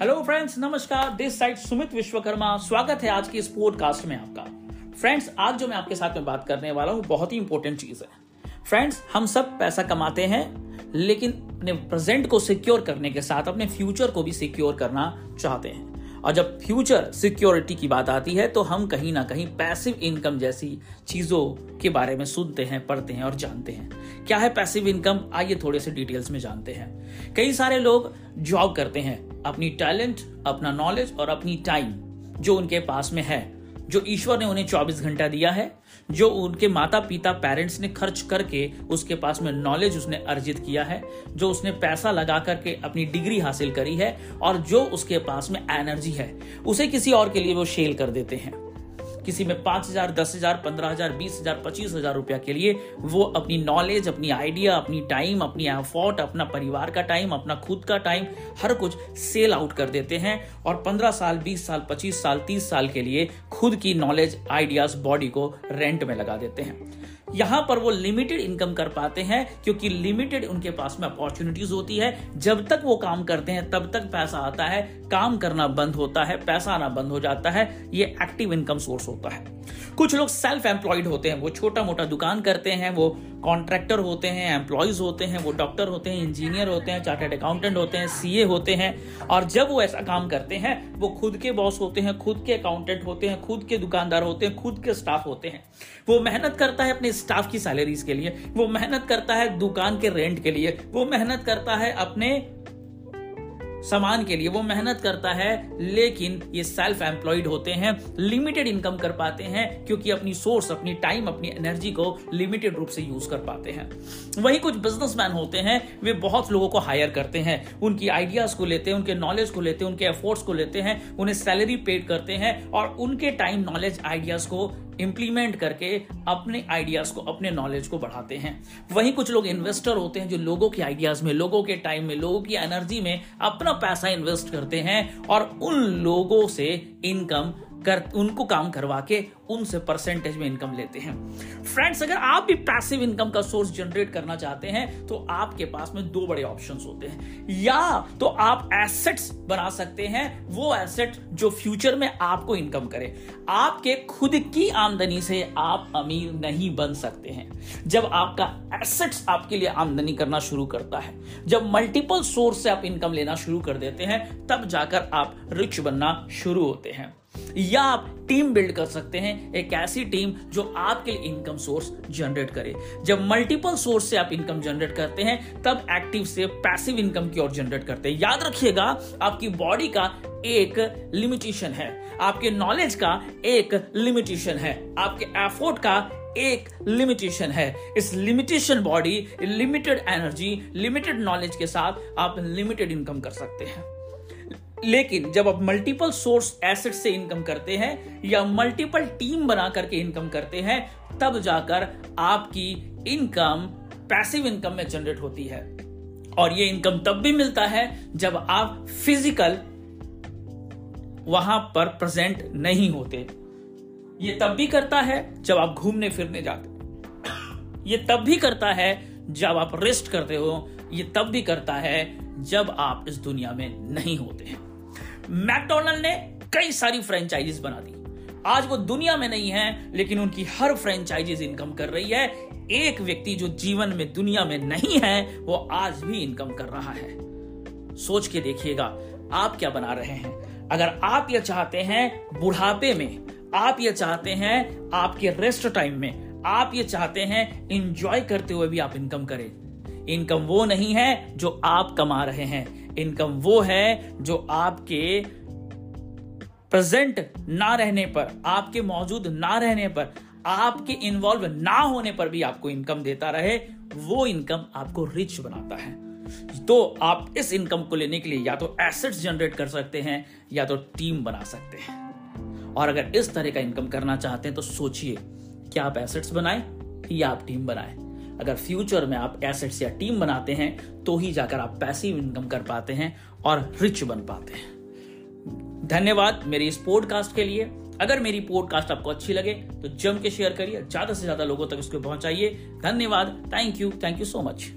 Hello friends नमस्कार. This side Sumit Vishwakarma. स्वागत है आज की इस पॉडकास्ट में आपका. फ्रेंड्स आज जो मैं आपके साथ में बात करने वाला हूँ, बहुत ही इंपॉर्टेंट चीज़ है. फ्रेंड्स हम सब पैसा कमाते हैं, लेकिन अपने प्रेजेंट को सिक्योर करने के साथ, अपने फ्यूचर को भी सिक्योर करना चाहते हैं. और जब फ्यूचर सिक्योरिटी की बात आती है तो हम कहीं ना कहीं पैसिव इनकम जैसी चीज़ों के बारे में सुनते हैं, पढ़ते हैं और जानते हैं। क्या है पैसिव इनकम आइए थोड़े से डिटेल्स में जानते हैं। कई सारे लोग जॉब करते हैं, अपनी टैलेंट अपना नॉलेज और अपनी टाइम जो उनके पास में है। जो ईश्वर ने उन्हें 24 घंटा दिया है, जो उनके माता पिता पेरेंट्स ने खर्च करके उसके पास में नॉलेज उसने अर्जित किया है, जो उसने पैसा लगा करके अपनी डिग्री हासिल करी है, और जो उसके पास में एनर्जी है, उसे किसी और के लिए वो शेल कर देते हैं। किसी में पाँच हज़ार, दस हज़ार, पंद्रह हज़ार, बीस हज़ार, पच्चीस हज़ार रुपया के लिए वो अपनी नॉलेज अपनी आइडिया अपनी टाइम अपनी एफर्ट अपना परिवार का टाइम अपना खुद का टाइम हर कुछ सेल आउट कर देते हैं और पंद्रह साल, बीस साल, पच्चीस साल, तीस साल के लिए खुद की नॉलेज आइडियाज़ बॉडी को रेंट में लगा देते हैं। यहाँ पर वो लिमिटेड इनकम कर पाते हैं, क्योंकि लिमिटेड उनके पास में अपॉर्चुनिटीज़ होती है। जब तक वो काम करते हैं, तब तक पैसा आता है। काम करना बंद होता है, पैसा आना बंद हो जाता है। ये एक्टिव इनकम सोर्स होता है। कुछ लोग सेल्फ एम्प्लॉयड होते हैं, वो छोटा मोटा दुकान करते हैं, वो कॉन्ट्रैक्टर होते हैं एम्प्लॉयज़ होते हैं, वो डॉक्टर होते हैं इंजीनियर होते हैं चार्टेड अकाउंटेंट होते हैं सीए होते हैं। और जब वो ऐसा काम करते हैं, वो खुद के बॉस होते हैं, खुद के अकाउंटेंट होते हैं, खुद के दुकानदार होते हैं, खुद के स्टाफ होते हैं। वो मेहनत करता है अपने स्टाफ की सैलरीज के लिए, वो मेहनत करता है दुकान के रेंट के लिए, वो मेहनत करता है अपने सामान के लिए, वो मेहनत करता है, लेकिन ये सेल्फ एम्प्लॉयड होते हैं लिमिटेड इनकम कर पाते हैं, क्योंकि अपनी सोर्स अपनी टाइम अपनी एनर्जी को लिमिटेड रूप से यूज़ कर पाते हैं। वही कुछ बिजनेसमैन होते हैं, वे बहुत लोगों को हायर करते हैं, उनकी आइडियाज़ को लेते हैं, उनके नॉलेज को लेते हैं, उनके एफोर्ट्स को लेते हैं, उन्हें सैलरी पेड करते हैं, और उनके टाइम नॉलेज आइडियाज़ को इंप्लीमेंट करके अपने आइडियाज़ को, अपने नॉलेज को बढ़ाते हैं। वहीं कुछ लोग इन्वेस्टर होते हैं जो लोगों के आइडियाज़ में, लोगों के टाइम में, लोगों की एनर्जी में अपना पैसा इन्वेस्ट करते हैं और उन लोगों से इनकम कर, उनको काम करवा के उनसे परसेंटेज में इनकम लेते हैं। फ्रेंड्स अगर आप भी पैसिव इनकम का सोर्स जनरेट करना चाहते हैं तो आपके पास में दो बड़े ऑप्शंस होते हैं। या तो आप एसेट्स बना सकते हैं, वो एसेट जो फ्यूचर में आपको इनकम करे। आपके खुद की आमदनी से आप अमीर नहीं बन सकते हैं। जब आपका एसेट्स आपके लिए आमदनी करना शुरू करता है, जब मल्टीपल सोर्स से आप इनकम लेना शुरू कर देते हैं, तब जाकर आप रिच बनना शुरू होते हैं। या आप टीम बिल्ड कर सकते हैं एक ऐसी टीम जो आपके लिए इनकम सोर्स जनरेट करे। जब मल्टीपल सोर्स से आप इनकम जनरेट करते हैं, तब एक्टिव से पैसिव इनकम की ओर जनरेट करते हैं। याद रखिएगा, आपकी बॉडी का एक लिमिटेशन है। आपके नॉलेज का एक लिमिटेशन है। आपके एफोर्ट का एक लिमिटेशन है। इस limitation body limited energy limited knowledge के साथ आप लिमिटेड इनकम कर सकते हैं। लेकिन जब आप मल्टीपल सोर्स एसेट से इनकम करते हैं या मल्टीपल टीम बना करके इनकम करते हैं, तब जाकर आपकी इनकम पैसिव इनकम में जनरेट होती है। और ये इनकम तब भी मिलता है जब आप फ़िज़िकल वहाँ पर प्रेजेंट नहीं होते। ये तब भी करता है जब आप घूमने फिरने जाते ये तब भी करता है जब आप रेस्ट करते हो। ये तब भी करता है जब आप इस दुनिया में नहीं होते हैं। मैकडोनल्ड ने कई सारी फ्रेंचाइजीज बना दी। आज वो दुनिया में नहीं है, लेकिन उनकी हर फ्रेंचाइजीज इनकम कर रही है। एक व्यक्ति जो जीवन में दुनिया में नहीं है, वो आज भी इनकम कर रहा है। सोच के देखिएगा, आप क्या बना रहे हैं? अगर आप ये चाहते हैं बुढ़ापे में, आप ये चाहते हैं आपके रेस्ट टाइम में, आप ये चाहते हैं इंजॉय करते हुए भी आप इनकम करें। इनकम वो नहीं है जो आप कमा रहे हैं। इनकम वो है जो आपके प्रेजेंट ना रहने पर, आपके मौजूद ना रहने पर, आपके इन्वॉल्व ना होने पर भी आपको इनकम देता रहे, वो इनकम आपको रिच बनाता है। तो आप इस इनकम को लेने के लिए या तो एसेट्स जनरेट कर सकते हैं या तो टीम बना सकते हैं। और अगर इस तरह का इनकम करना चाहते हैं तो सोचिए, क्या आप एसेट्स बनाए या आप टीम बनाए? अगर फ्यूचर में आप एसेट्स या टीम बनाते हैं तो ही जाकर आप पैसिव इनकम कर पाते हैं और रिच बन पाते हैं। धन्यवाद मेरी इस पॉडकास्ट के लिए। अगर मेरी पॉडकास्ट आपको अच्छी लगे तो जम के शेयर करिए, ज़्यादा से ज़्यादा लोगों तक इसको पहुंचाइए। धन्यवाद। Thank you thank you so much